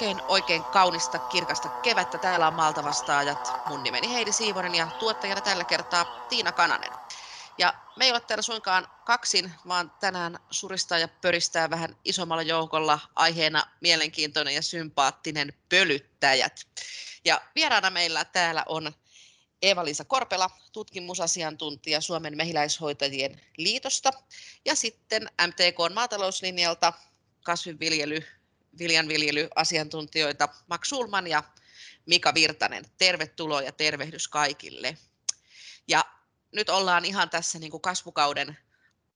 Oikein, oikein kaunista, kirkasta kevättä. Täällä on Maalta vastaajat. Mun nimeni Heidi Siivonen ja tuottajana tällä kertaa Tiina Kananen. Ja me ei ole täällä suinkaan kaksin, vaan tänään suristaa ja pöristää vähän isommalla joukolla aiheena mielenkiintoinen ja sympaattinen pölyttäjät. Ja vieraana meillä täällä on Eeva-Liisa Korpela, tutkimusasiantuntija Suomen mehiläishoitajien liitosta ja sitten MTK maatalouslinjalta kasvinviljely, viljanviljelyasiantuntijoita Max Sulman ja Mika Virtanen. Tervetuloa ja tervehdys kaikille. Ja nyt ollaan ihan tässä niin kuin kasvukauden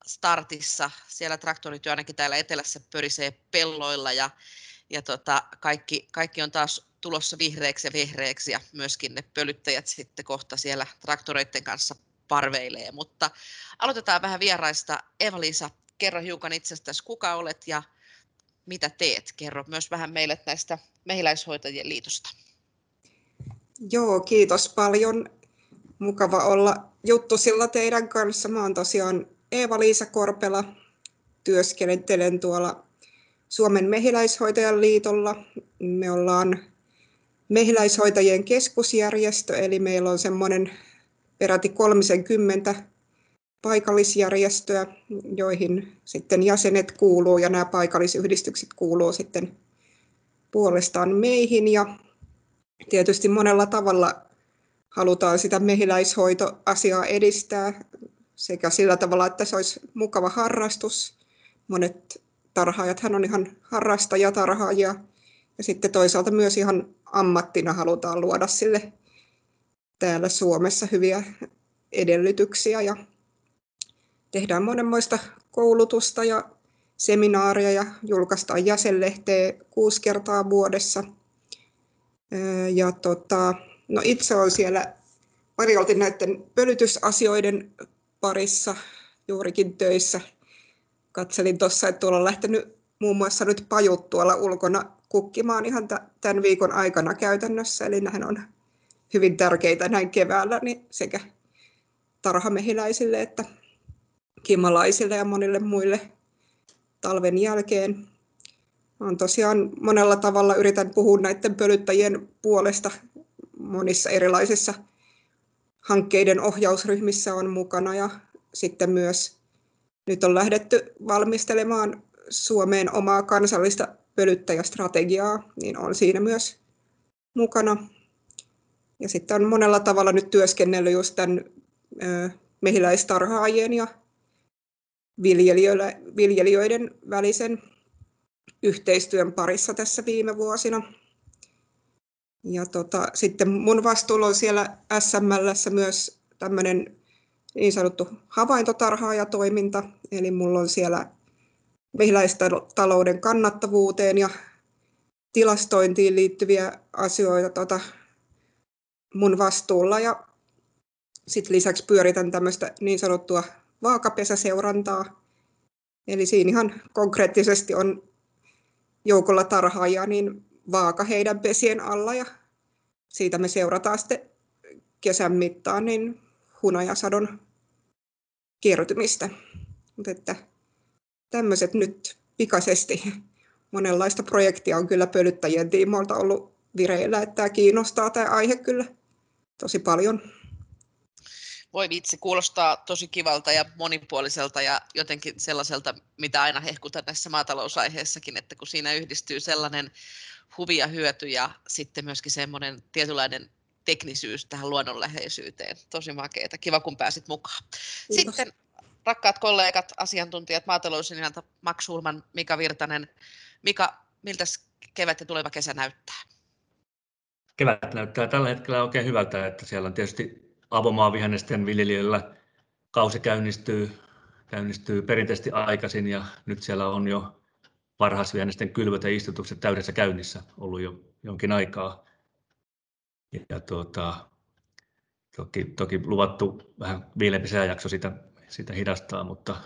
startissa. Siellä traktorit jo ainakin täällä etelässä pörisee pelloilla ja, ja tota, kaikki, kaikki on taas tulossa vihreäksi ja vihreäksi ja myöskin ne pölyttäjät sitten kohta siellä traktoreiden kanssa parveilee. Mutta aloitetaan vähän vieraista. Eva-Liisa, kerro hiukan itsestäsi, kuka olet ja mitä teet? Kerro myös vähän meille näistä mehiläishoitajien liitosta. Joo, kiitos paljon. Mukava olla juttusilla teidän kanssa. Mä oon tosiaan Eeva-Liisa Korpela. Työskentelen tuolla Suomen mehiläishoitajan liitolla. Me ollaan mehiläishoitajien keskusjärjestö, eli meillä on semmoinen peräti 30 paikallisjärjestöä, joihin sitten jäsenet kuuluu ja nämä paikallisyhdistykset kuuluu sitten puolestaan meihin ja tietysti monella tavalla halutaan sitä mehiläishoitoasiaa edistää sekä sillä tavalla, että se olisi mukava harrastus. Monet tarhaajathan on ihan harrastajatarhaajia ja sitten toisaalta myös ihan ammattina halutaan luoda sille täällä Suomessa hyviä edellytyksiä ja tehdään monenmoista koulutusta ja seminaaria ja julkaistaan jäsenlehteä kuusi kertaa vuodessa. Ja tota, no itse olen siellä paljolti näiden pölytysasioiden parissa juurikin töissä. Katselin tuossa, että tuolla on lähtenyt muun muassa nyt pajut tuolla ulkona kukkimaan ihan tämän viikon aikana käytännössä. Eli nämähän on hyvin tärkeitä näin keväällä niin sekä tarhamehiläisille että kimalaisille ja monille muille talven jälkeen. Olen tosiaan monella tavalla yritän puhua näiden pölyttäjien puolesta monissa erilaisissa hankkeiden ohjausryhmissä on mukana ja sitten myös nyt on lähdetty valmistelemaan Suomeen omaa kansallista pölyttäjästrategiaa, niin on siinä myös mukana. Ja sitten on monella tavalla nyt työskennellyt just tämän mehiläistarhaajien ja viljelijöiden välisen yhteistyön parissa tässä viime vuosina. Ja tota, sitten mun vastuulla on siellä SML myös tämmöinen niin sanottu havaintotarhaajatoiminta, eli mulla on siellä mehiläistalouden kannattavuuteen ja tilastointiin liittyviä asioita tota, mun vastuulla ja sitten lisäksi pyöritän tämmöistä niin sanottua vaakapesäseurantaa. Eli siinä ihan konkreettisesti on joukolla tarhaajia niin vaaka heidän pesien alla ja siitä me seurataan sitten kesän mittaan niin hunajasadon kertymistä. Mutta että tämmöiset nyt pikaisesti. Monenlaista projektia on kyllä pölyttäjien tiimoilta ollut vireillä, että tämä kiinnostaa tämä aihe kyllä tosi paljon. Voi vitsi, kuulostaa tosi kivalta ja monipuoliselta ja jotenkin sellaiselta, mitä aina hehkutan näissä maatalousaiheissakin, että kun siinä yhdistyy sellainen huvi ja hyöty ja sitten myöskin semmoinen tietynlainen teknisyys tähän luonnonläheisyyteen. Tosi makeeta. Kiva, kun pääsit mukaan. Kiitos. Sitten rakkaat kollegat, asiantuntijat, maatalouslinjalta Max Hulman, Mika Virtanen. Mika, miltä kevät ja tuleva kesä näyttää? Kevät näyttää tällä hetkellä oikein hyvältä, että siellä on tietysti avomaavihannesten viljelijöillä kausi käynnistyy, käynnistyy perinteisesti aikaisin ja nyt siellä on jo varhaisvihannesten kylvöt ja istutukset täydessä käynnissä ollut jo jonkin aikaa. Ja tuota, toki, toki luvattu vähän viileämpi sääjakso sitä sitä hidastaa, mutta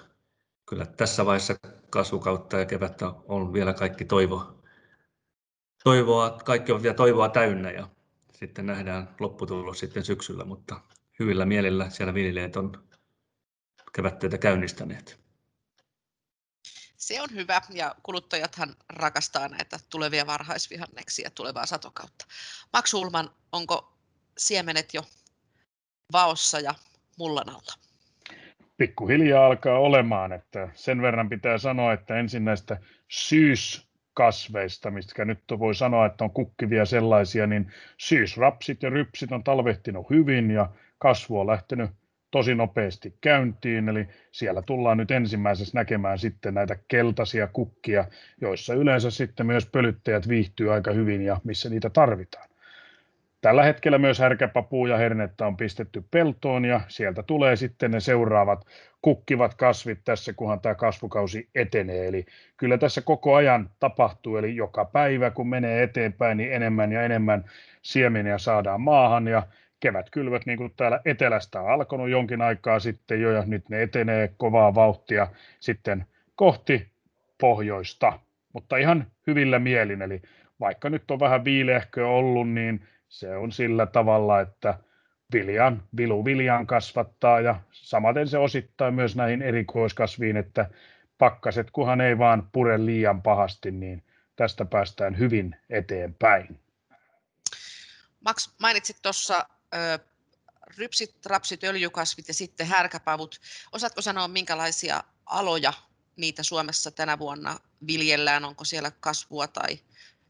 kyllä tässä vaiheessa kasvukautta ja kevättä on vielä kaikki toivo, toivoa, kaikki on vielä toivoa täynnä ja sitten nähdään lopputulos sitten syksyllä, mutta hyvillä mielillä siellä viljelijät on kevättöitä käynnistäneet. Se on hyvä ja kuluttajathan rakastaa näitä tulevia varhaisvihanneksia ja tulevaa satokautta. Maksu Ulman, onko siemenet jo vaossa ja mullan alla? Pikkuhiljaa alkaa olemaan, että sen verran pitää sanoa, että ensin näistä syyskasveista, mistä nyt voi sanoa, että on kukkivia sellaisia, niin syysrapsit ja rypsit on talvehtinut hyvin ja kasvu on lähtenyt tosi nopeasti käyntiin, eli siellä tullaan nyt ensimmäisessä näkemään sitten näitä keltaisia kukkia, joissa yleensä sitten myös pölyttäjät viihtyy aika hyvin ja missä niitä tarvitaan. Tällä hetkellä myös härkäpapuu ja hernettä on pistetty peltoon ja sieltä tulee sitten ne seuraavat kukkivat kasvit tässä, kunhan tämä kasvukausi etenee. Eli kyllä tässä koko ajan tapahtuu, eli joka päivä kun menee eteenpäin, niin enemmän ja enemmän siemeniä saadaan maahan ja kevätkylvöt, niin kuin täällä etelästä on alkanut jonkin aikaa sitten jo, ja nyt ne etenee kovaa vauhtia sitten kohti pohjoista, mutta ihan hyvillä mielin, eli vaikka nyt on vähän viileähkö ollut, niin se on sillä tavalla, että viljan, vilu viljan kasvattaa ja samaten se osittaa myös näihin erikoiskasviin, että pakkaset, kunhan ei vaan pure liian pahasti, niin tästä päästään hyvin eteenpäin. Max, mainitsit tuossa rypsit, rapsit, öljykasvit ja sitten härkäpavut. Osaatko sanoa, minkälaisia aloja niitä Suomessa tänä vuonna viljellään? Onko siellä kasvua tai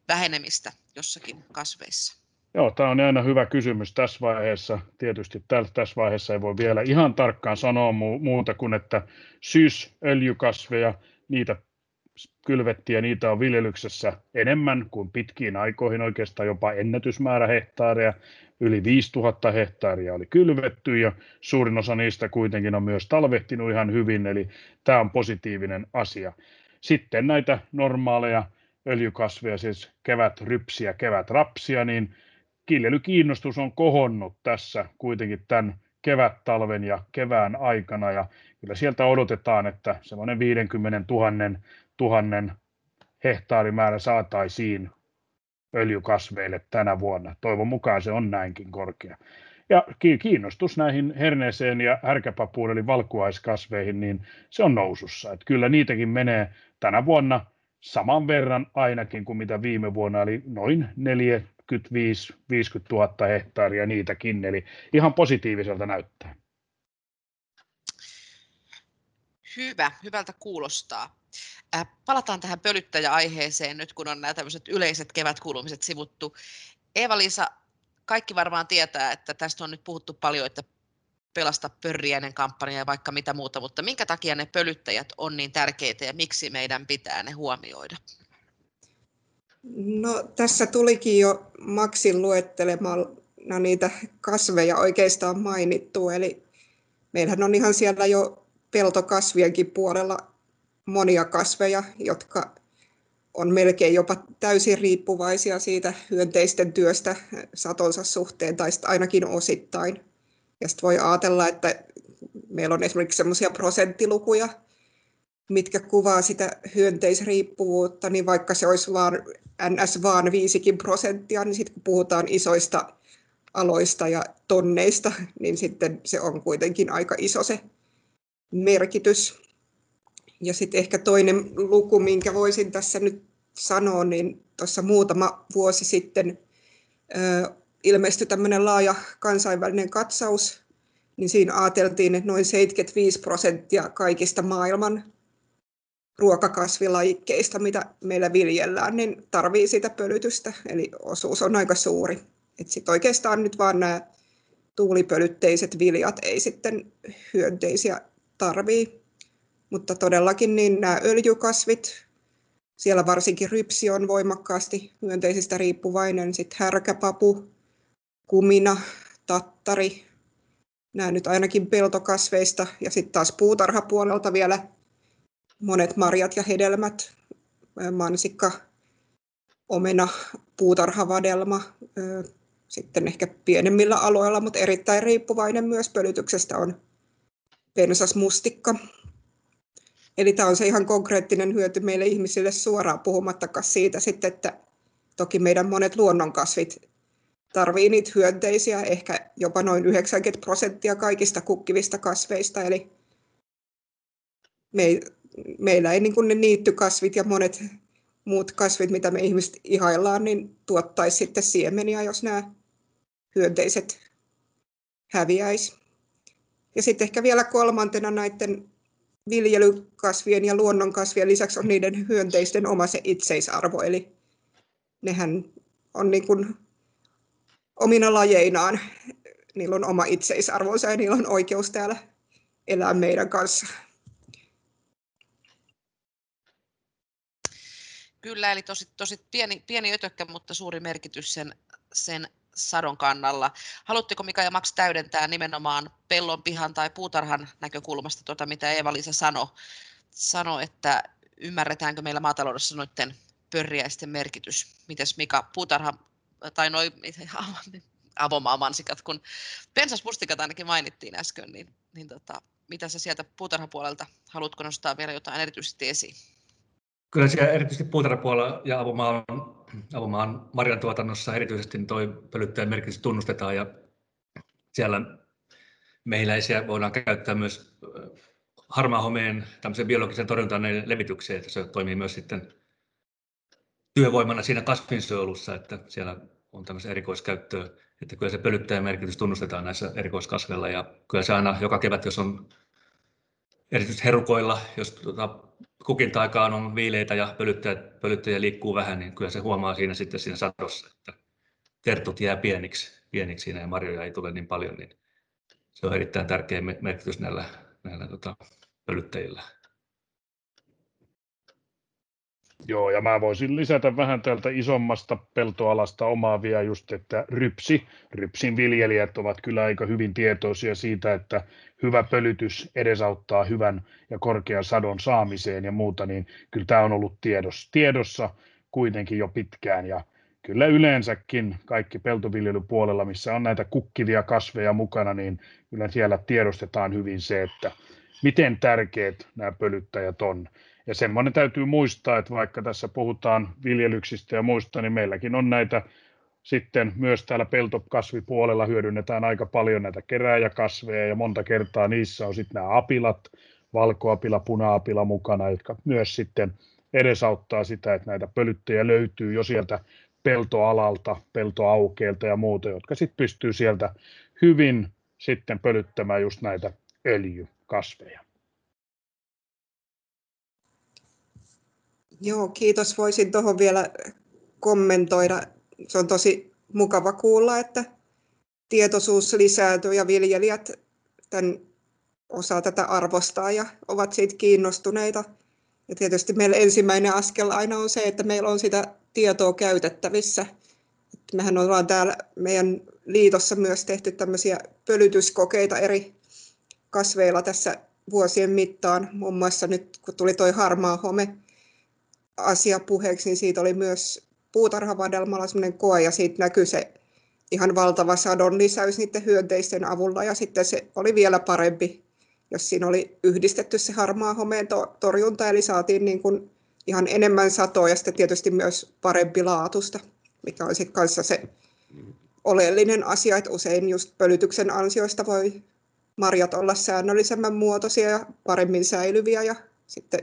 vähenemistä jossakin kasveissa? Joo, tämä on aina hyvä kysymys tässä vaiheessa. Tietysti tässä vaiheessa ei voi vielä ihan tarkkaan sanoa muuta kuin, että syysöljykasveja, niitä kylvettiin ja niitä on viljelyksessä enemmän kuin pitkiin aikoihin, oikeastaan jopa ennätysmäärä hehtaareja. Yli 5000 hehtaaria oli kylvetty ja suurin osa niistä kuitenkin on myös talvehtinut ihan hyvin, eli tämä on positiivinen asia. Sitten näitä normaaleja öljykasveja, siis kevätrypsiä, kevätrapsia, niin kiljelykiinnostus on kohonnut tässä kuitenkin tämän kevät-talven ja kevään aikana ja kyllä sieltä odotetaan, että semmoinen 50 000, 000 hehtaarimäärä saataisiin öljykasveille tänä vuonna. Toivon mukaan se on näinkin korkea. Ja kiinnostus näihin herneeseen ja härkäpapuun eli valkuaiskasveihin, niin se on nousussa. Että kyllä niitäkin menee tänä vuonna saman verran ainakin kuin mitä viime vuonna, eli noin 45 50 000 hehtaaria niitäkin, eli ihan positiiviselta näyttää. Hyvä, hyvältä kuulostaa. Äh, palataan tähän pölyttäjäaiheeseen nyt, kun on nämä tämmöiset yleiset kevätkuulumiset sivuttu. Eeva-Liisa, kaikki varmaan tietää, että tästä on nyt puhuttu paljon, että pelasta pörriäinen kampanja ja vaikka mitä muuta, mutta minkä takia ne pölyttäjät on niin tärkeitä ja miksi meidän pitää ne huomioida? No, tässä tulikin jo Maksin luettelemalla niitä kasveja oikeastaan mainittu, eli meillähän on ihan siellä jo peltokasvienkin puolella monia kasveja, jotka on melkein jopa täysin riippuvaisia siitä hyönteisten työstä satonsa suhteen tai ainakin osittain. Ja sitten voi ajatella, että meillä on esimerkiksi sellaisia prosenttilukuja, mitkä kuvaa sitä hyönteisriippuvuutta, niin vaikka se olisi vaan ns. vaan 5 prosenttia, niin sitten kun puhutaan isoista aloista ja tonneista, niin sitten se on kuitenkin aika iso se merkitys. Ja sitten ehkä toinen luku, minkä voisin tässä nyt sanoa, niin tuossa muutama vuosi sitten ilmestyi tämmöinen laaja kansainvälinen katsaus, niin siinä ajateltiin, että noin 75 prosenttia kaikista maailman ruokakasvilajikkeista, mitä meillä viljellään, niin tarvii sitä pölytystä, eli osuus on aika suuri. Sitten oikeastaan nyt vaan nämä tuulipölytteiset viljat ei sitten hyönteisiä tarvii. Mutta todellakin niin nämä öljykasvit, siellä varsinkin rypsi on voimakkaasti myönteisistä riippuvainen, sitten härkäpapu, kumina, tattari, nämä nyt ainakin peltokasveista. Ja sitten taas puutarhapuolelta vielä monet marjat ja hedelmät, mansikka, omena, puutarhavadelma, sitten ehkä pienemmillä aloilla, mutta erittäin riippuvainen myös pölytyksestä on pensas mustikka. Eli tämä on se ihan konkreettinen hyöty meille ihmisille suoraan, puhumattakaan siitä sitten, että toki meidän monet luonnonkasvit tarvii niitä hyönteisiä, ehkä jopa noin 90 prosenttia kaikista kukkivista kasveista, eli me ei meillä ei niin kuin ne niittykasvit ja monet muut kasvit, mitä me ihmiset ihaillaan, niin tuottaisi sitten siemeniä, jos nämä hyönteiset häviäisi. Ja sitten ehkä vielä kolmantena näiden viljelykasvien ja luonnonkasvien lisäksi on niiden hyönteisten oma se itseisarvo, eli nehän on niin kuin omina lajeinaan, niillä on oma itseisarvonsa ja niillä on oikeus täällä elää meidän kanssa. Kyllä, eli tosi, tosi pieni, pieni ötökkä, mutta suuri merkitys sen, sen sadon kannalla. Haluatteko Mika ja Max täydentää nimenomaan pellon, pihan tai puutarhan näkökulmasta, tuota, mitä Eeva-Liisa sanoi, sano, että ymmärretäänkö meillä maataloudessa noiden pörriäisten merkitys? Mites Mika, puutarha tai noin avomaamansikat, kun pensaspustikat ainakin mainittiin äsken, niin, niin tota, mitä sä sieltä puutarhapuolelta, haluatko nostaa vielä jotain erityisesti esiin? Kyllä siellä erityisesti puutarhapuolella ja avomaan, avomaan marjan tuotannossa erityisesti niin toi pölyttäjän merkitys tunnustetaan ja siellä mehiläisiä voidaan käyttää myös harmaahomeen tämmöisen biologisen torjuntaan levitykseen, että se toimii myös sitten työvoimana siinä kasvinsuojelussa, että siellä on tämmöistä erikoiskäyttöä, että kyllä se pölyttäjän merkitys tunnustetaan näissä erikoiskasveilla ja kyllä se aina joka kevät, jos on erityisesti herukoilla, jos tuota, kukinta-aikaan on viileitä ja pölyttäjät, pölyttäjä liikkuu vähän, niin kyllä se huomaa siinä sitten siinä sadossa, että tertut jää pieniksi, pieniksi siinä ja marjoja ei tule niin paljon, niin se on erittäin tärkeä merkitys näillä, näillä tota, pölyttäjillä. Joo, ja mä voisin lisätä vähän täältä isommasta peltoalasta omaa vielä just, että rypsi, rypsin viljelijät ovat kyllä aika hyvin tietoisia siitä, että hyvä pölytys edesauttaa hyvän ja korkean sadon saamiseen ja muuta, niin kyllä tämä on ollut tiedossa, tiedossa kuitenkin jo pitkään ja kyllä yleensäkin kaikki peltoviljelypuolella, missä on näitä kukkivia kasveja mukana, niin kyllä siellä tiedostetaan hyvin se, että miten tärkeät nämä pölyttäjät on. Ja semmoinen täytyy muistaa, että vaikka tässä puhutaan viljelyksistä ja muista, niin meilläkin on näitä sitten myös täällä peltokasvipuolella hyödynnetään aika paljon näitä kerääjäkasveja ja monta kertaa niissä on sitten nämä apilat, valkoapila, puna-apila mukana, jotka myös sitten edesauttaa sitä, että näitä pölyttäjiä löytyy jo sieltä peltoalalta, peltoaukeelta ja muuta, jotka sitten pystyy sieltä hyvin sitten pölyttämään just näitä öljykasveja. Joo, kiitos. Voisin tuohon vielä kommentoida. Se on tosi mukava kuulla, että tietoisuus lisääntyy ja viljelijät tämän osaa tätä arvostaa ja ovat siitä kiinnostuneita. Ja tietysti meillä ensimmäinen askel aina on se, että meillä on sitä tietoa käytettävissä. Että mehän ollaan täällä meidän liitossa myös tehty tämmöisiä pölytyskokeita eri kasveilla tässä vuosien mittaan. Muun muassa nyt kun tuli tuo harmaa home, asia puheeksi, niin siitä oli myös puutarhavadelmalla sellainen koe ja siitä näkyy se ihan valtava sadon lisäys niiden hyönteisten avulla. Ja sitten se oli vielä parempi, jos siinä oli yhdistetty se harmaa homeen torjunta, eli saatiin niin kuin ihan enemmän satoa ja sitten tietysti myös parempi laatusta, mikä on sitten kanssa se oleellinen asia, että usein just pölytyksen ansioista voi marjat olla säännöllisemmän muotoisia ja paremmin säilyviä ja sitten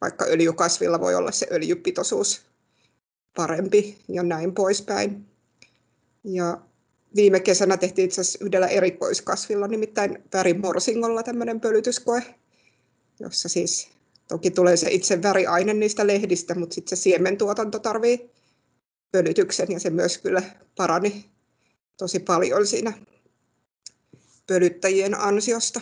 vaikka öljykasvilla voi olla se öljypitoisuus parempi ja näin poispäin. Ja viime kesänä tehtiin itse asiassa yhdellä erikoiskasvilla, nimittäin värimorsingolla tämmöinen pölytyskoe, jossa siis toki tulee se itse väriaine niistä lehdistä, mutta sitten se siementuotanto tarvii pölytyksen ja se myös kyllä parani tosi paljon siinä pölyttäjien ansiosta.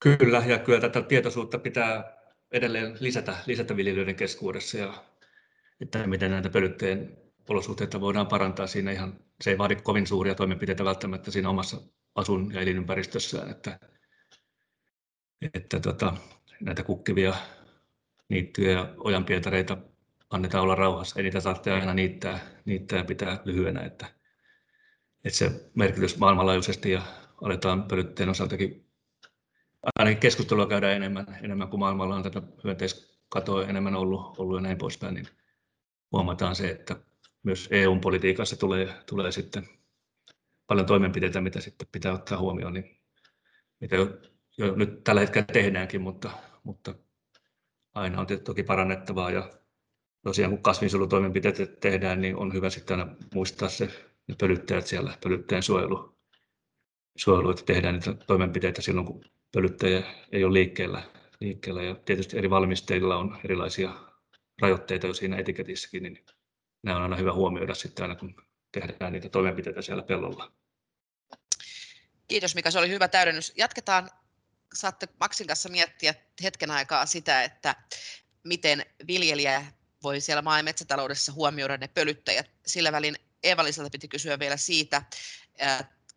Kyllä, ja kyllä tätä tietoisuutta pitää edelleen lisätä, lisätä viljelijöiden keskuudessa, ja että miten näitä pölytteen olosuhteita voidaan parantaa siinä ihan, se ei vaadi kovin suuria toimenpiteitä välttämättä siinä omassa asun- ja elinympäristössään, että, että tota, näitä kukkivia niittyjä ja ojanpietareita annetaan olla rauhassa, ei niitä tarvitse aina niittää, niittää pitää lyhyenä, että, että se merkitys maailmanlaajuisesti ja aletaan pölytteen osaltakin ainakin keskustelua käydään enemmän, enemmän kuin maailmalla on tätä hyönteiskatoa enemmän ollut, ollut ja näin poispäin, niin huomataan se, että myös EU-politiikassa tulee, tulee sitten paljon toimenpiteitä, mitä sitten pitää ottaa huomioon, niin mitä jo, jo nyt tällä hetkellä tehdäänkin, mutta, mutta aina on toki parannettavaa ja tosiaan kun kasvinsuojelutoimenpiteet tehdään, niin on hyvä sitten aina muistaa se ne pölyttäjät siellä, pölyttäjän suojelu, suojelu, että tehdään niitä toimenpiteitä silloin, kun pölyttäjä ei ole liikkeellä. liikkeellä. Ja tietysti eri valmisteilla on erilaisia rajoitteita jo siinä etiketissäkin, niin nämä on aina hyvä huomioida sitten aina, kun tehdään niitä toimenpiteitä siellä pellolla. Kiitos Mika, se oli hyvä täydennys. Jatketaan, saatte Maksin kanssa miettiä hetken aikaa sitä, että miten viljelijä voi siellä maa- ja metsätaloudessa huomioida ne pölyttäjät. Sillä välin Eeva-Liisalta piti kysyä vielä siitä,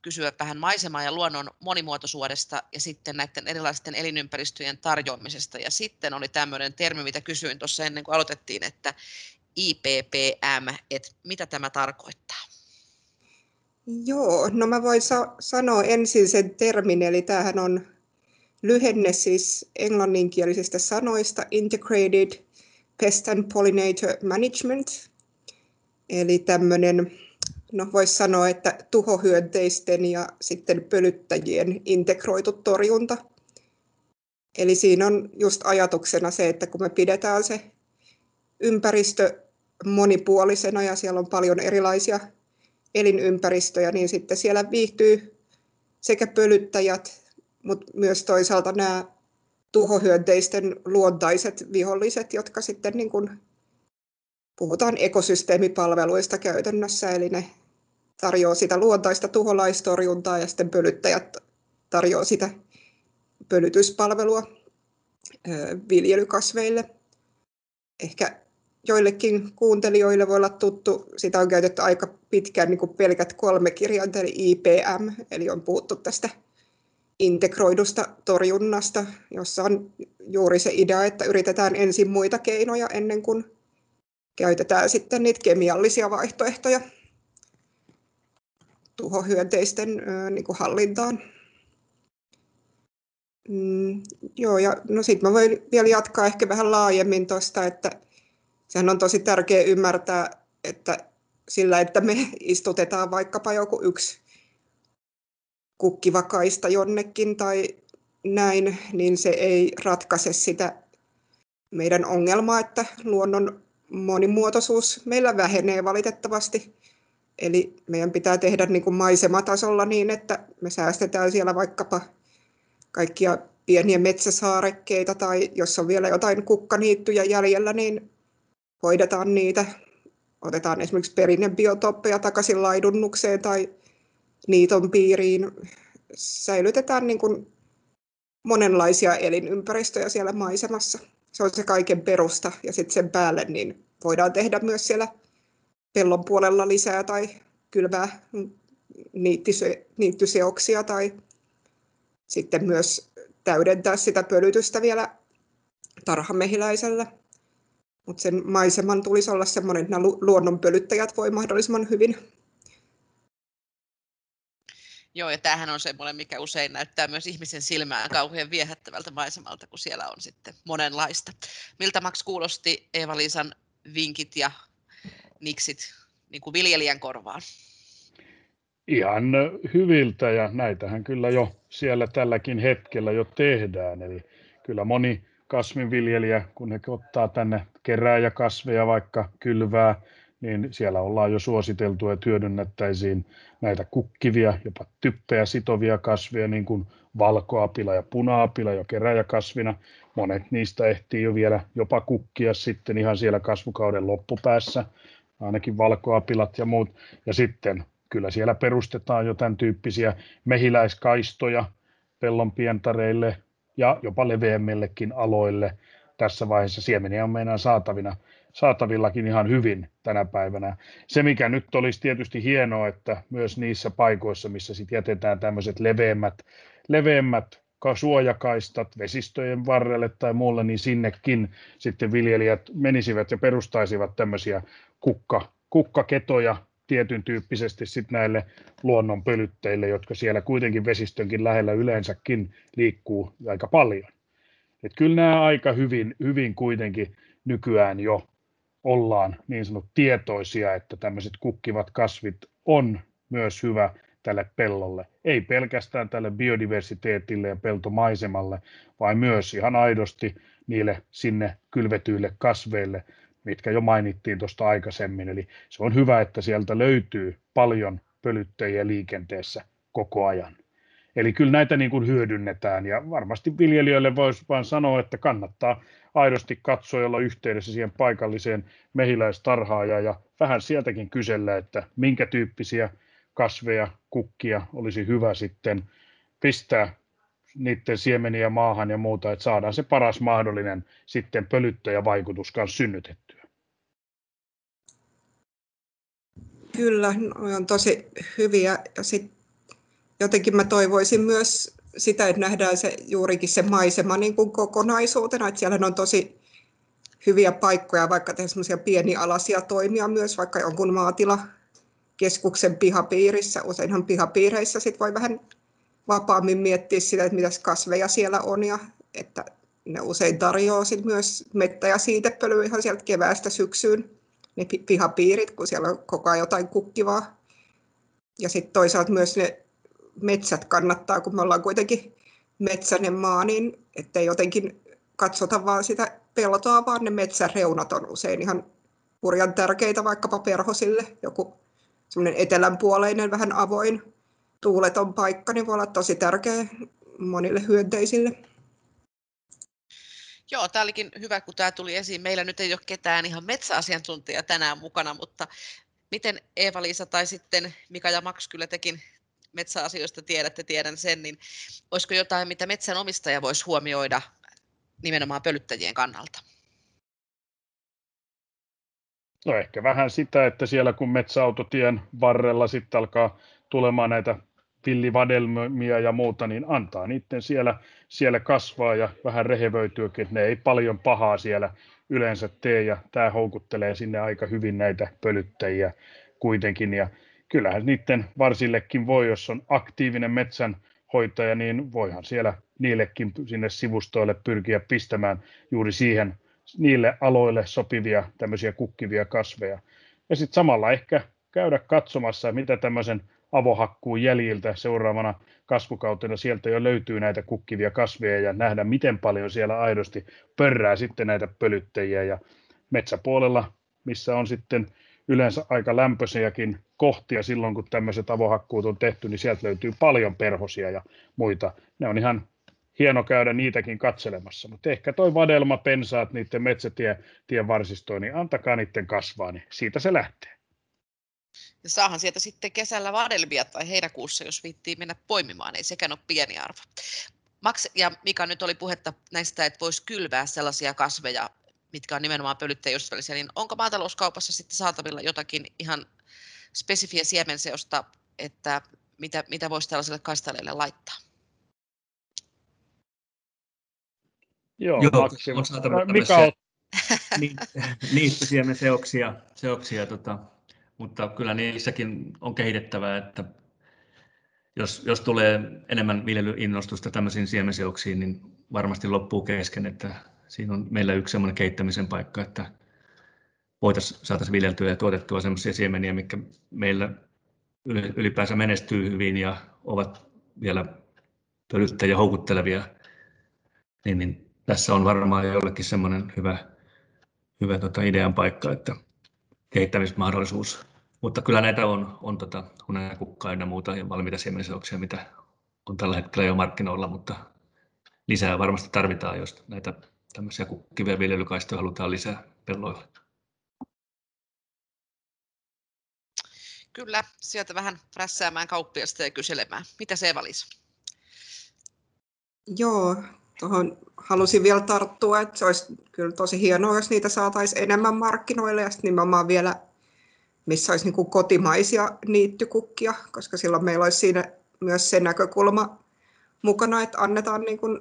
kysyä vähän maisemaa ja luonnon monimuotoisuudesta ja sitten näiden erilaisten elinympäristöjen tarjoamisesta. Ja sitten oli tämmöinen termi, mitä kysyin tuossa ennen kuin aloitettiin, että IPPM, että mitä tämä tarkoittaa? Joo, no mä voin sa- sanoa ensin sen termin, eli tämähän on lyhenne siis englanninkielisistä sanoista Integrated Pest and Pollinator Management, eli tämmöinen, no voisi sanoa, että tuhohyönteisten ja sitten pölyttäjien integroitu torjunta. Eli siinä on just ajatuksena se, että kun me pidetään se ympäristö monipuolisena ja siellä on paljon erilaisia elinympäristöjä, niin sitten siellä viihtyy sekä pölyttäjät, mutta myös toisaalta nämä tuhohyönteisten luontaiset viholliset, jotka sitten niin kuin puhutaan ekosysteemipalveluista käytännössä, eli ne tarjoaa sitä luontaista tuholaistorjuntaa ja sitten pölyttäjät tarjoaa sitä pölytyspalvelua viljelykasveille. Ehkä joillekin kuuntelijoille voi olla tuttu, sitä on käytetty aika pitkään niin kuin pelkät kolme kirjainta, eli IPM, eli on puhuttu tästä integroidusta torjunnasta, jossa on juuri se idea, että yritetään ensin muita keinoja ennen kuin käytetään sitten niitä kemiallisia vaihtoehtoja tuhohyönteisten niin kuin hallintaan. Mm, joo, ja no sitten mä voin vielä jatkaa ehkä vähän laajemmin tuosta, että sehän on tosi tärkeää ymmärtää, että sillä, että me istutetaan vaikkapa joku yksi kukkivakaista jonnekin tai näin, niin se ei ratkaise sitä meidän ongelmaa, että luonnon monimuotoisuus meillä vähenee valitettavasti. Eli meidän pitää tehdä niin kuin maisematasolla niin, että me säästetään siellä vaikkapa kaikkia pieniä metsäsaarekkeita tai jos on vielä jotain kukkaniittyjä jäljellä, niin hoidetaan niitä. Otetaan esimerkiksi perinnebiotoppeja takaisin laidunnukseen tai niiton piiriin. Säilytetään niin kuin monenlaisia elinympäristöjä siellä maisemassa. Se on se kaiken perusta ja sitten sen päälle niin voidaan tehdä myös siellä pellon puolella lisää tai kylvää niittyseoksia tai sitten myös täydentää sitä pölytystä vielä tarhamehiläisellä. Mutta sen maiseman tulisi olla sellainen, että nämä luonnonpölyttäjät voi mahdollisimman hyvin Joo, ja tämähän on semmoinen, mikä usein näyttää myös ihmisen silmään kauhean viehättävältä maisemalta, kun siellä on sitten monenlaista. Miltä Max kuulosti Eeva-Liisan vinkit ja niksit niin kuin viljelijän korvaan? Ihan hyviltä ja näitähän kyllä jo siellä tälläkin hetkellä jo tehdään. Eli kyllä moni kasvinviljelijä, kun he ottaa tänne kasveja vaikka kylvää, niin siellä ollaan jo suositeltu, että hyödynnettäisiin näitä kukkivia, jopa typpeä sitovia kasveja, niin kuin valkoapila ja punaapila jo keräjäkasvina. Monet niistä ehtii jo vielä jopa kukkia sitten ihan siellä kasvukauden loppupäässä, ainakin valkoapilat ja muut. Ja sitten kyllä siellä perustetaan jo tämän tyyppisiä mehiläiskaistoja pellon pientareille ja jopa leveämmillekin aloille. Tässä vaiheessa siemeniä on meidän saatavina saatavillakin ihan hyvin tänä päivänä. Se, mikä nyt olisi tietysti hienoa, että myös niissä paikoissa, missä sit jätetään tämmöiset leveämmät, leveämmät suojakaistat vesistöjen varrelle tai muulle, niin sinnekin sitten viljelijät menisivät ja perustaisivat tämmöisiä kukka, kukkaketoja tietyn tyyppisesti sitten näille luonnon pölytteille, jotka siellä kuitenkin vesistönkin lähellä yleensäkin liikkuu aika paljon. Et kyllä nämä aika hyvin, hyvin kuitenkin nykyään jo ollaan niin sanottu tietoisia, että tämmöiset kukkivat kasvit on myös hyvä tälle pellolle. Ei pelkästään tälle biodiversiteetille ja peltomaisemalle, vaan myös ihan aidosti niille sinne kylvetyille kasveille, mitkä jo mainittiin tuosta aikaisemmin. Eli se on hyvä, että sieltä löytyy paljon pölyttäjiä liikenteessä koko ajan. Eli kyllä näitä niin kuin hyödynnetään ja varmasti viljelijöille voisi vain sanoa, että kannattaa aidosti katsoa ja olla yhteydessä siihen paikalliseen mehiläistarhaajaan ja vähän sieltäkin kysellä, että minkä tyyppisiä kasveja, kukkia olisi hyvä sitten pistää niiden siemeniä maahan ja muuta, että saadaan se paras mahdollinen sitten pölyttäjävaikutus kanssa synnytettyä. Kyllä, on tosi hyviä. Ja sit jotenkin mä toivoisin myös sitä, että nähdään se, juurikin se maisema niin kuin kokonaisuutena, että siellä on tosi hyviä paikkoja, vaikka tehdä semmoisia pienialaisia toimia myös, vaikka jonkun maatila keskuksen pihapiirissä. Useinhan pihapiireissä sit voi vähän vapaammin miettiä sitä, että mitä kasveja siellä on ja että ne usein tarjoaa myös mettä- ja siitepölyä ihan sieltä keväästä syksyyn, ne pihapiirit, kun siellä on koko ajan jotain kukkivaa. Ja sitten toisaalta myös ne metsät kannattaa, kun me ollaan kuitenkin metsäinen maa, niin ettei jotenkin katsota vaan sitä peltoa, vaan ne metsäreunat on usein ihan hurjan tärkeitä vaikkapa perhosille. Joku semmoinen etelänpuoleinen, vähän avoin, tuuleton paikka, niin voi olla tosi tärkeä monille hyönteisille. Joo, tämä olikin hyvä, kun tämä tuli esiin. Meillä nyt ei ole ketään ihan metsäasiantuntija tänään mukana, mutta miten Eeva-Liisa tai sitten Mika ja Max, kyllä tekin metsäasioista tiedätte, tiedän sen, niin olisiko jotain, mitä metsänomistaja voisi huomioida nimenomaan pölyttäjien kannalta? No ehkä vähän sitä, että siellä kun metsäautotien varrella sitten alkaa tulemaan näitä villivadelmia ja muuta, niin antaa niiden siellä, siellä kasvaa ja vähän rehevöityäkin, ne ei paljon pahaa siellä yleensä tee ja tämä houkuttelee sinne aika hyvin näitä pölyttäjiä kuitenkin ja kyllähän niiden varsillekin voi, jos on aktiivinen metsänhoitaja, niin voihan siellä niillekin sinne sivustoille pyrkiä pistämään juuri siihen niille aloille sopivia tämmöisiä kukkivia kasveja. Ja sitten samalla ehkä käydä katsomassa, mitä tämmöisen avohakkuun jäljiltä seuraavana kasvukautena sieltä jo löytyy näitä kukkivia kasveja ja nähdä, miten paljon siellä aidosti pörrää sitten näitä pölyttäjiä. Ja metsäpuolella, missä on sitten yleensä aika lämpöisiäkin kohtia silloin, kun tämmöiset avohakkuut on tehty, niin sieltä löytyy paljon perhosia ja muita. Ne on ihan hieno käydä niitäkin katselemassa, mutta ehkä toi vadelma, pensaat, niiden metsätien varsistoon, niin antakaa niiden kasvaa, niin siitä se lähtee. Ja saahan sieltä sitten kesällä vadelmia tai heinäkuussa, jos viittiin mennä poimimaan, ei sekään ole pieni arvo. Max ja Mika, nyt oli puhetta näistä, että voisi kylvää sellaisia kasveja, mitkä on nimenomaan pölyttäjäystävällisiä, niin onko maatalouskaupassa sitten saatavilla jotakin ihan spesifiä siemenseosta, että mitä, mitä voisi tällaiselle kaistaleelle laittaa? Joo, Joo on saatavilla Mikä on? niittysiemmenseoksia, seoksia, tota, mutta kyllä niissäkin on kehitettävää, että jos, jos tulee enemmän viljelyinnostusta tämmöisiin siemenseoksiin, niin varmasti loppuu kesken, että siinä on meillä yksi semmoinen keittämisen paikka, että voitaisiin saataisiin viljeltyä ja tuotettua semmoisia siemeniä, mikä meillä ylipäänsä menestyy hyvin ja ovat vielä pölyttäjiä houkuttelevia, niin, niin tässä on varmaan jollekin semmoinen hyvä, hyvä tota idean paikka, että kehittämismahdollisuus. Mutta kyllä näitä on, on tota, hunajakukkaa ja muuta ja valmiita siemenseoksia, mitä on tällä hetkellä jo markkinoilla, mutta lisää varmasti tarvitaan, jos näitä tämmöisiä kukkivia viljelykaistoja halutaan lisää pelloille. Kyllä, sieltä vähän prässäämään kauppiasta ja kyselemään. Mitä se valisi? Joo, tuohon halusin vielä tarttua, että se olisi kyllä tosi hienoa, jos niitä saataisiin enemmän markkinoille ja sitten nimenomaan vielä, missä olisi niin kuin kotimaisia niittykukkia, koska silloin meillä olisi siinä myös se näkökulma mukana, että annetaan niin kuin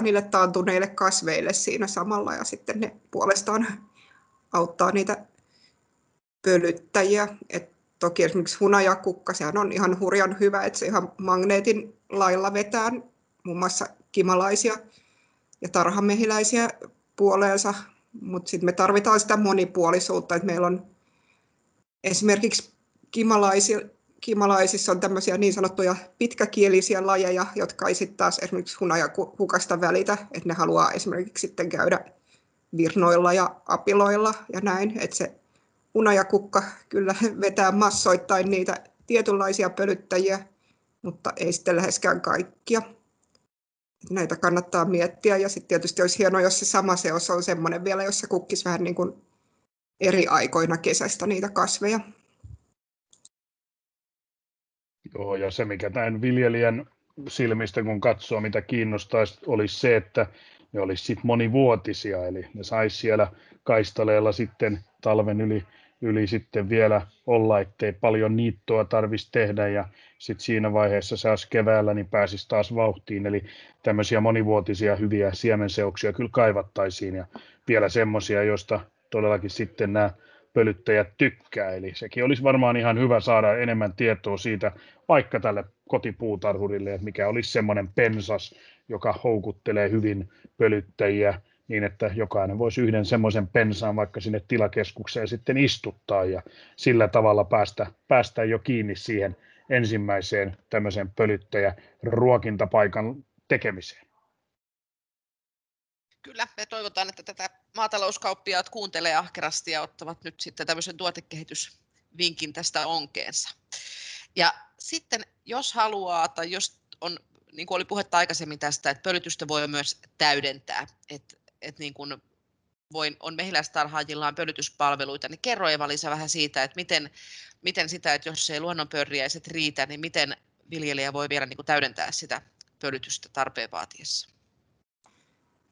niille taantuneille kasveille siinä samalla ja sitten ne puolestaan auttaa niitä pölyttäjiä. Et toki esimerkiksi hunajakukka, sehän on ihan hurjan hyvä, että se ihan magneetin lailla vetää muun muassa kimalaisia ja tarhamehiläisiä puoleensa, mutta sitten me tarvitaan sitä monipuolisuutta, että meillä on esimerkiksi kimalaisia, kimalaisissa on tämmöisiä niin sanottuja pitkäkielisiä lajeja, jotka ei sitten taas esimerkiksi hunajakukasta välitä, että ne haluaa esimerkiksi sitten käydä virnoilla ja apiloilla ja näin, että se hunajakukka kyllä vetää massoittain niitä tietynlaisia pölyttäjiä, mutta ei sitten läheskään kaikkia. Näitä kannattaa miettiä ja sitten tietysti olisi hienoa, jos se sama seos on semmoinen vielä, jossa kukkisi vähän niin kuin eri aikoina kesästä niitä kasveja. Joo, ja se mikä tämän viljelijän silmistä kun katsoo, mitä kiinnostaisi, olisi se, että ne olisi sitten monivuotisia, eli ne saisi siellä kaistaleella sitten talven yli, yli sitten vielä olla, ettei paljon niittoa tarvitsisi tehdä, ja sitten siinä vaiheessa saisi keväällä, niin pääsisi taas vauhtiin, eli tämmöisiä monivuotisia hyviä siemenseoksia kyllä kaivattaisiin, ja vielä semmoisia, joista todellakin sitten nämä pölyttäjät tykkää. Eli sekin olisi varmaan ihan hyvä saada enemmän tietoa siitä vaikka tälle kotipuutarhurille, että mikä olisi semmoinen pensas, joka houkuttelee hyvin pölyttäjiä niin, että jokainen voisi yhden semmoisen pensaan vaikka sinne tilakeskukseen sitten istuttaa ja sillä tavalla päästä, päästä jo kiinni siihen ensimmäiseen tämmöisen pölyttäjä ruokintapaikan tekemiseen. Kyllä, me toivotaan, että tätä maatalouskauppiaat kuuntelee ahkerasti ja ottavat nyt sitten tämmöisen tuotekehitysvinkin tästä onkeensa. Ja sitten jos haluaa tai jos on, niin kuin oli puhetta aikaisemmin tästä, että pölytystä voi myös täydentää, että, että niin kuin voin, on mehiläistarhaajillaan pölytyspalveluita, niin kerro Eva-Liisa vähän siitä, että miten, miten sitä, että jos ei luonnonpörriäiset riitä, niin miten viljelijä voi vielä niin kuin täydentää sitä pölytystä tarpeen vaatiessa?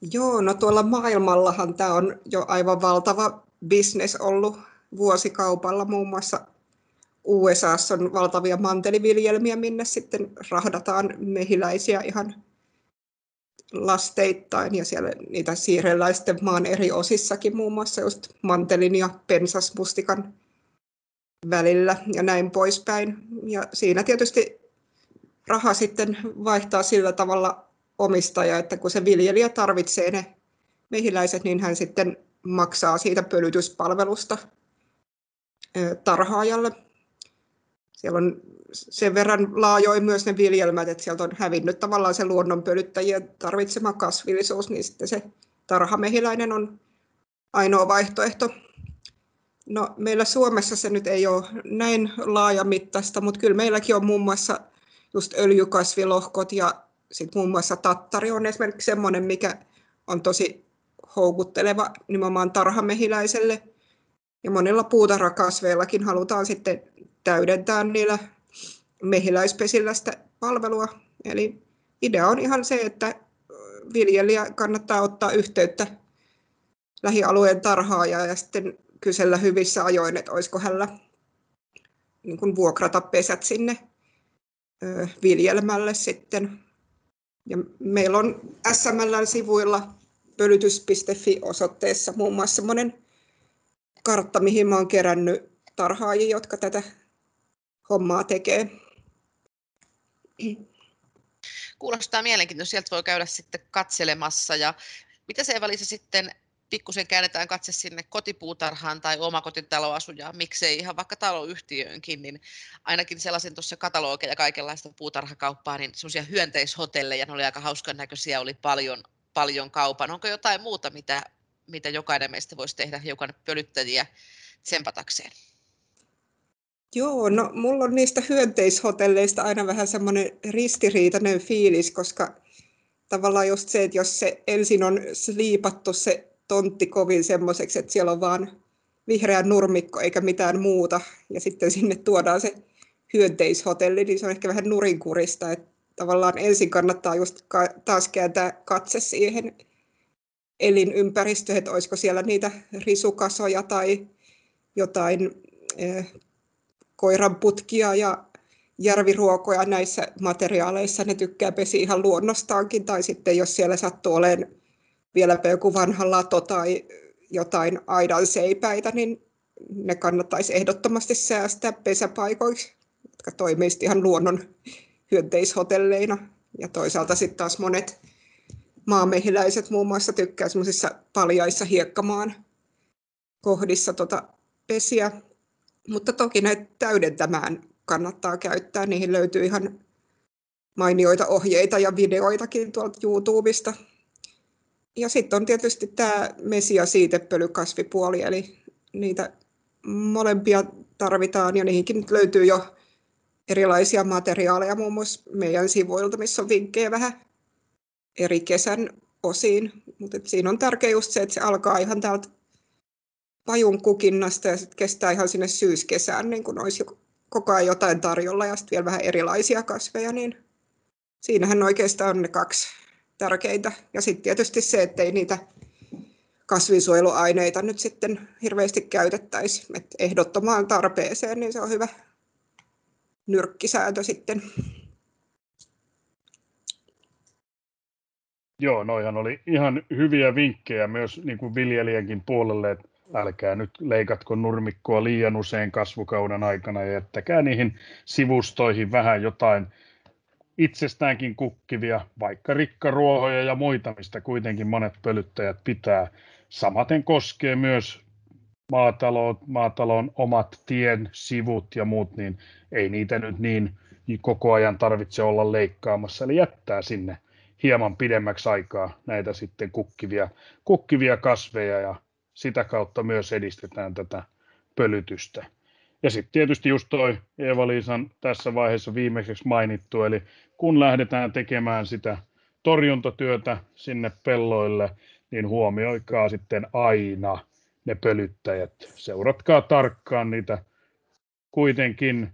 Joo, no tuolla maailmallahan tämä on jo aivan valtava bisnes ollut vuosikaupalla. Muun muassa USAssa on valtavia manteliviljelmiä, minne sitten rahdataan mehiläisiä ihan lasteittain ja siellä niitä siirrellään sitten maan eri osissakin, muun muassa just mantelin ja pensasmustikan välillä ja näin poispäin. Ja siinä tietysti raha sitten vaihtaa sillä tavalla omistaja, että kun se viljelijä tarvitsee ne mehiläiset, niin hän sitten maksaa siitä pölytyspalvelusta tarhaajalle. Siellä on sen verran laajoin myös ne viljelmät, että sieltä on hävinnyt tavallaan se luonnon pölyttäjien tarvitsema kasvillisuus, niin sitten se tarhamehiläinen on ainoa vaihtoehto. No, meillä Suomessa se nyt ei ole näin laajamittaista, mutta kyllä meilläkin on muun muassa just öljykasvilohkot ja sitten muun muassa tattari on esimerkiksi semmoinen, mikä on tosi houkutteleva nimenomaan tarhamehiläiselle. Ja monilla puutarhakasveillakin halutaan sitten täydentää niillä mehiläispesilästä palvelua. Eli idea on ihan se, että viljelijä kannattaa ottaa yhteyttä lähialueen tarhaajaa ja sitten kysellä hyvissä ajoin, että olisiko hänellä niin kuin vuokrata pesät sinne viljelmälle sitten ja meillä on SML-sivuilla pölytys.fi osoitteessa muun muassa semmoinen kartta, mihin oon kerännyt tarhaajia, jotka tätä hommaa tekee. Kuulostaa mielenkiintoista. Sieltä voi käydä sitten katselemassa. Ja mitä se Eva sitten pikkusen käännetään katse sinne kotipuutarhaan tai omakotitaloasujaan, miksei ihan vaikka taloyhtiöönkin, niin ainakin sellaisen tuossa katalogeja ja kaikenlaista puutarhakauppaa, niin sellaisia hyönteishotelleja, ne oli aika hauskan näköisiä, oli paljon, paljon kaupan. Onko jotain muuta, mitä, mitä jokainen meistä voisi tehdä hiukan pölyttäjiä tsempatakseen? Joo, no mulla on niistä hyönteishotelleista aina vähän semmoinen ristiriitainen fiilis, koska tavallaan just se, että jos se ensin on sliipattu se tontti kovin semmoiseksi, että siellä on vaan vihreä nurmikko eikä mitään muuta. Ja sitten sinne tuodaan se hyönteishotelli, niin se on ehkä vähän nurinkurista. Että tavallaan ensin kannattaa just taas kääntää katse siihen elinympäristöön, että olisiko siellä niitä risukasoja tai jotain eh, koiranputkia ja järviruokoja näissä materiaaleissa. Ne tykkää pesi ihan luonnostaankin, tai sitten jos siellä sattuu olemaan vieläpä joku vanha lato tai jotain aidan seipäitä, niin ne kannattaisi ehdottomasti säästää pesäpaikoiksi, jotka toimisivat ihan luonnon hyönteishotelleina. Ja toisaalta sitten taas monet maamehiläiset muun muassa tykkää semmoisissa paljaissa hiekkamaan kohdissa tota pesiä. Mutta toki näitä täydentämään kannattaa käyttää. Niihin löytyy ihan mainioita ohjeita ja videoitakin tuolta YouTubesta. Ja sitten on tietysti tämä mesi- ja siitepölykasvipuoli, eli niitä molempia tarvitaan ja niihinkin nyt löytyy jo erilaisia materiaaleja muun muassa meidän sivuilta, missä on vinkkejä vähän eri kesän osiin. Mutta siinä on tärkeää just se, että se alkaa ihan täältä pajun kukinnasta ja sitten kestää ihan sinne syyskesään, niin kun olisi koko ajan jotain tarjolla ja sitten vielä vähän erilaisia kasveja, niin siinähän oikeastaan on ne kaksi tärkeintä. Ja sitten tietysti se, että ei niitä kasvinsuojeluaineita nyt sitten hirveästi käytettäisi. Et ehdottomaan tarpeeseen, niin se on hyvä nyrkkisääntö sitten. Joo, noihan oli ihan hyviä vinkkejä myös niin kuin viljelijänkin puolelle, että älkää nyt leikatko nurmikkoa liian usein kasvukauden aikana ja jättäkää niihin sivustoihin vähän jotain itsestäänkin kukkivia, vaikka rikkaruohoja ja muita, mistä kuitenkin monet pölyttäjät pitää. Samaten koskee myös maatalon, maatalon omat tien sivut ja muut, niin ei niitä nyt niin koko ajan tarvitse olla leikkaamassa, eli jättää sinne hieman pidemmäksi aikaa näitä sitten kukkivia, kukkivia kasveja ja sitä kautta myös edistetään tätä pölytystä. Ja sitten tietysti just toi Eeva-Liisan tässä vaiheessa viimeiseksi mainittu, eli kun lähdetään tekemään sitä torjuntatyötä sinne pelloille, niin huomioikaa sitten aina ne pölyttäjät. Seuratkaa tarkkaan niitä kuitenkin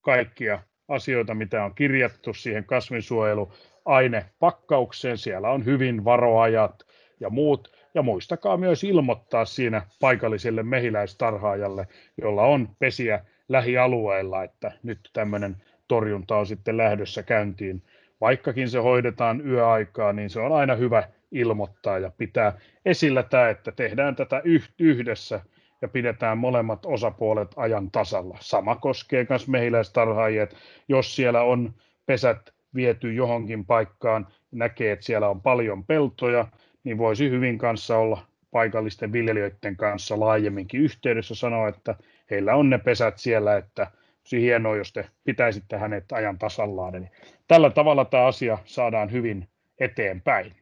kaikkia asioita, mitä on kirjattu siihen kasvinsuojeluainepakkaukseen. Siellä on hyvin varoajat ja muut. Ja muistakaa myös ilmoittaa siinä paikalliselle mehiläistarhaajalle, jolla on pesiä lähialueilla, että nyt tämmöinen torjunta on sitten lähdössä käyntiin. Vaikkakin se hoidetaan yöaikaa, niin se on aina hyvä ilmoittaa ja pitää esillä tämä, että tehdään tätä yhdessä ja pidetään molemmat osapuolet ajan tasalla. Sama koskee myös mehiläistarhaajia, jos siellä on pesät viety johonkin paikkaan, näkee, että siellä on paljon peltoja, niin voisi hyvin kanssa olla paikallisten viljelijöiden kanssa laajemminkin yhteydessä sanoa, että heillä on ne pesät siellä, että olisi hienoa, jos te pitäisitte hänet ajan tasallaan. Eli tällä tavalla tämä asia saadaan hyvin eteenpäin.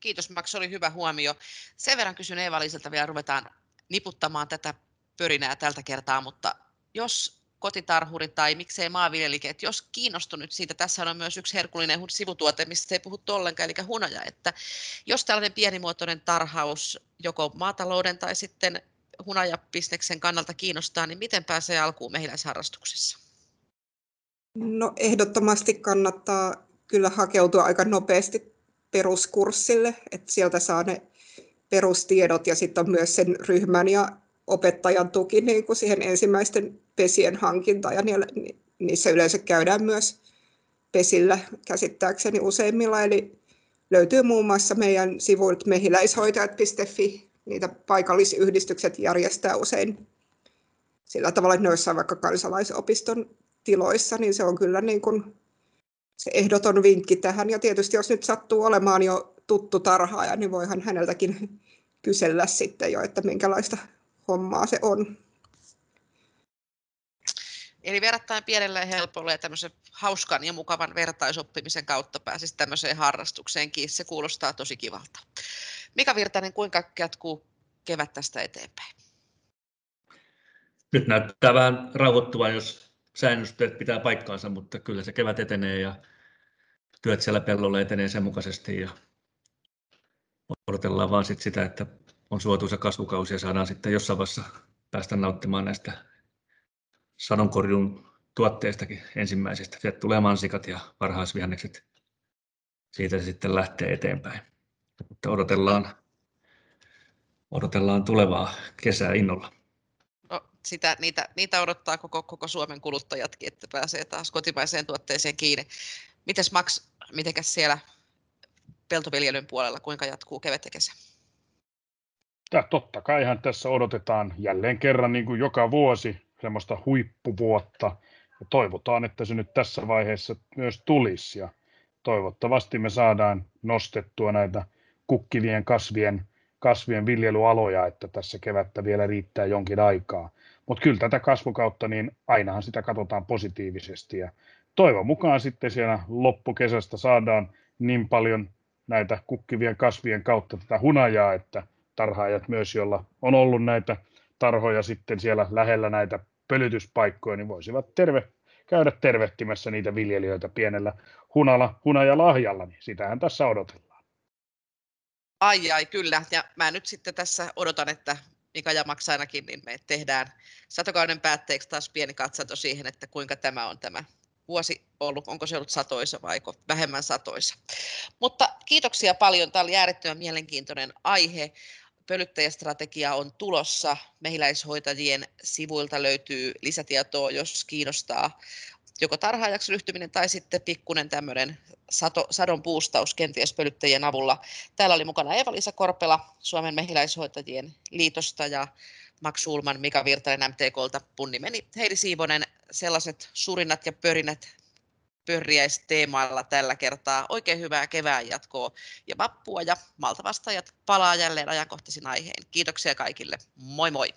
Kiitos Max, oli hyvä huomio. Sen verran kysyn Eeva-Liiseltä vielä, ruvetaan niputtamaan tätä pörinää tältä kertaa, mutta jos kotitarhuri tai miksei maanviljelikin, että jos kiinnostunut siitä, tässä on myös yksi herkullinen sivutuote, mistä ei puhuttu ollenkaan, eli hunaja, että jos tällainen pienimuotoinen tarhaus joko maatalouden tai sitten hunajabisneksen kannalta kiinnostaa, niin miten pääsee alkuun mehiläisharrastuksessa? No ehdottomasti kannattaa kyllä hakeutua aika nopeasti peruskurssille, että sieltä saa ne perustiedot ja sitten on myös sen ryhmän ja opettajan tuki niin kuin siihen ensimmäisten pesien hankintaan ja niissä yleensä käydään myös pesillä käsittääkseni useimmilla, eli löytyy muun muassa meidän sivuilta mehiläishoitajat.fi, niitä paikallisyhdistykset järjestää usein sillä tavalla, että ne olisivat vaikka kansalaisopiston tiloissa, niin se on kyllä niin kuin se ehdoton vinkki tähän. Ja tietysti jos nyt sattuu olemaan jo tuttu tarhaaja, niin voihan häneltäkin kysellä sitten jo, että minkälaista hommaa se on. Eli verrattain pienellä ja helpolla ja tämmöisen hauskan ja mukavan vertaisoppimisen kautta pääsisi tämmöiseen harrastukseenkin. Se kuulostaa tosi kivalta. Mika Virtanen, kuinka jatkuu kevät tästä eteenpäin? Nyt näyttää vähän rauhoittuvan, jos säännöstöt pitää paikkaansa, mutta kyllä se kevät etenee ja työt siellä pellolla etenee sen mukaisesti ja odotellaan vaan sit sitä, että on suotuisa kasvukausi ja saadaan sitten jossain vaiheessa päästä nauttimaan näistä sadonkorjun tuotteistakin ensimmäisestä. Sieltä tulee mansikat ja varhaisvihannekset. Siitä se sitten lähtee eteenpäin. Mutta odotellaan, odotellaan tulevaa kesää innolla. No, sitä, niitä, niitä odottaa koko, koko Suomen kuluttajatkin, että pääsee taas kotimaiseen tuotteeseen kiinni. Mites Max, mitenkäs siellä peltoviljelyn puolella, kuinka jatkuu kevät ja kesä? Ja totta kaihan tässä odotetaan jälleen kerran niin kuin joka vuosi semmoista huippuvuotta. Ja toivotaan, että se nyt tässä vaiheessa myös tulisi. Ja toivottavasti me saadaan nostettua näitä kukkivien kasvien, kasvien viljelyaloja, että tässä kevättä vielä riittää jonkin aikaa. Mutta kyllä tätä kasvukautta, niin ainahan sitä katsotaan positiivisesti ja toivon mukaan sitten siellä loppukesästä saadaan niin paljon näitä kukkivien kasvien kautta tätä hunajaa, että tarhaajat myös, joilla on ollut näitä tarhoja sitten siellä lähellä näitä pölytyspaikkoja, niin voisivat terve, käydä tervehtimässä niitä viljelijöitä pienellä hunala, hunajalahjalla, niin sitähän tässä odotellaan. Ai ai, kyllä. Ja mä nyt sitten tässä odotan, että Mika ja Max ainakin, niin me tehdään satokauden päätteeksi taas pieni katsanto siihen, että kuinka tämä on tämä vuosi ollut, onko se ollut satoisa vai vähemmän satoisa. Mutta kiitoksia paljon, tämä oli äärettömän mielenkiintoinen aihe. Pölyttäjästrategia on tulossa. Mehiläishoitajien sivuilta löytyy lisätietoa, jos kiinnostaa joko tarhaajaksi ryhtyminen tai sitten pikkunen tämmöinen sato, sadon puustaus kenties pölyttäjien avulla. Täällä oli mukana Eva-Liisa Korpela Suomen mehiläishoitajien liitosta ja Max Ulman, Mika Virtanen MTKlta, Punni meni Heidi Siivonen, sellaiset surinat ja pörinät pörriäisteemailla tällä kertaa. Oikein hyvää kevään jatkoa ja vappua ja malta vastaajat palaa jälleen ajankohtaisin aiheen. Kiitoksia kaikille. Moi moi!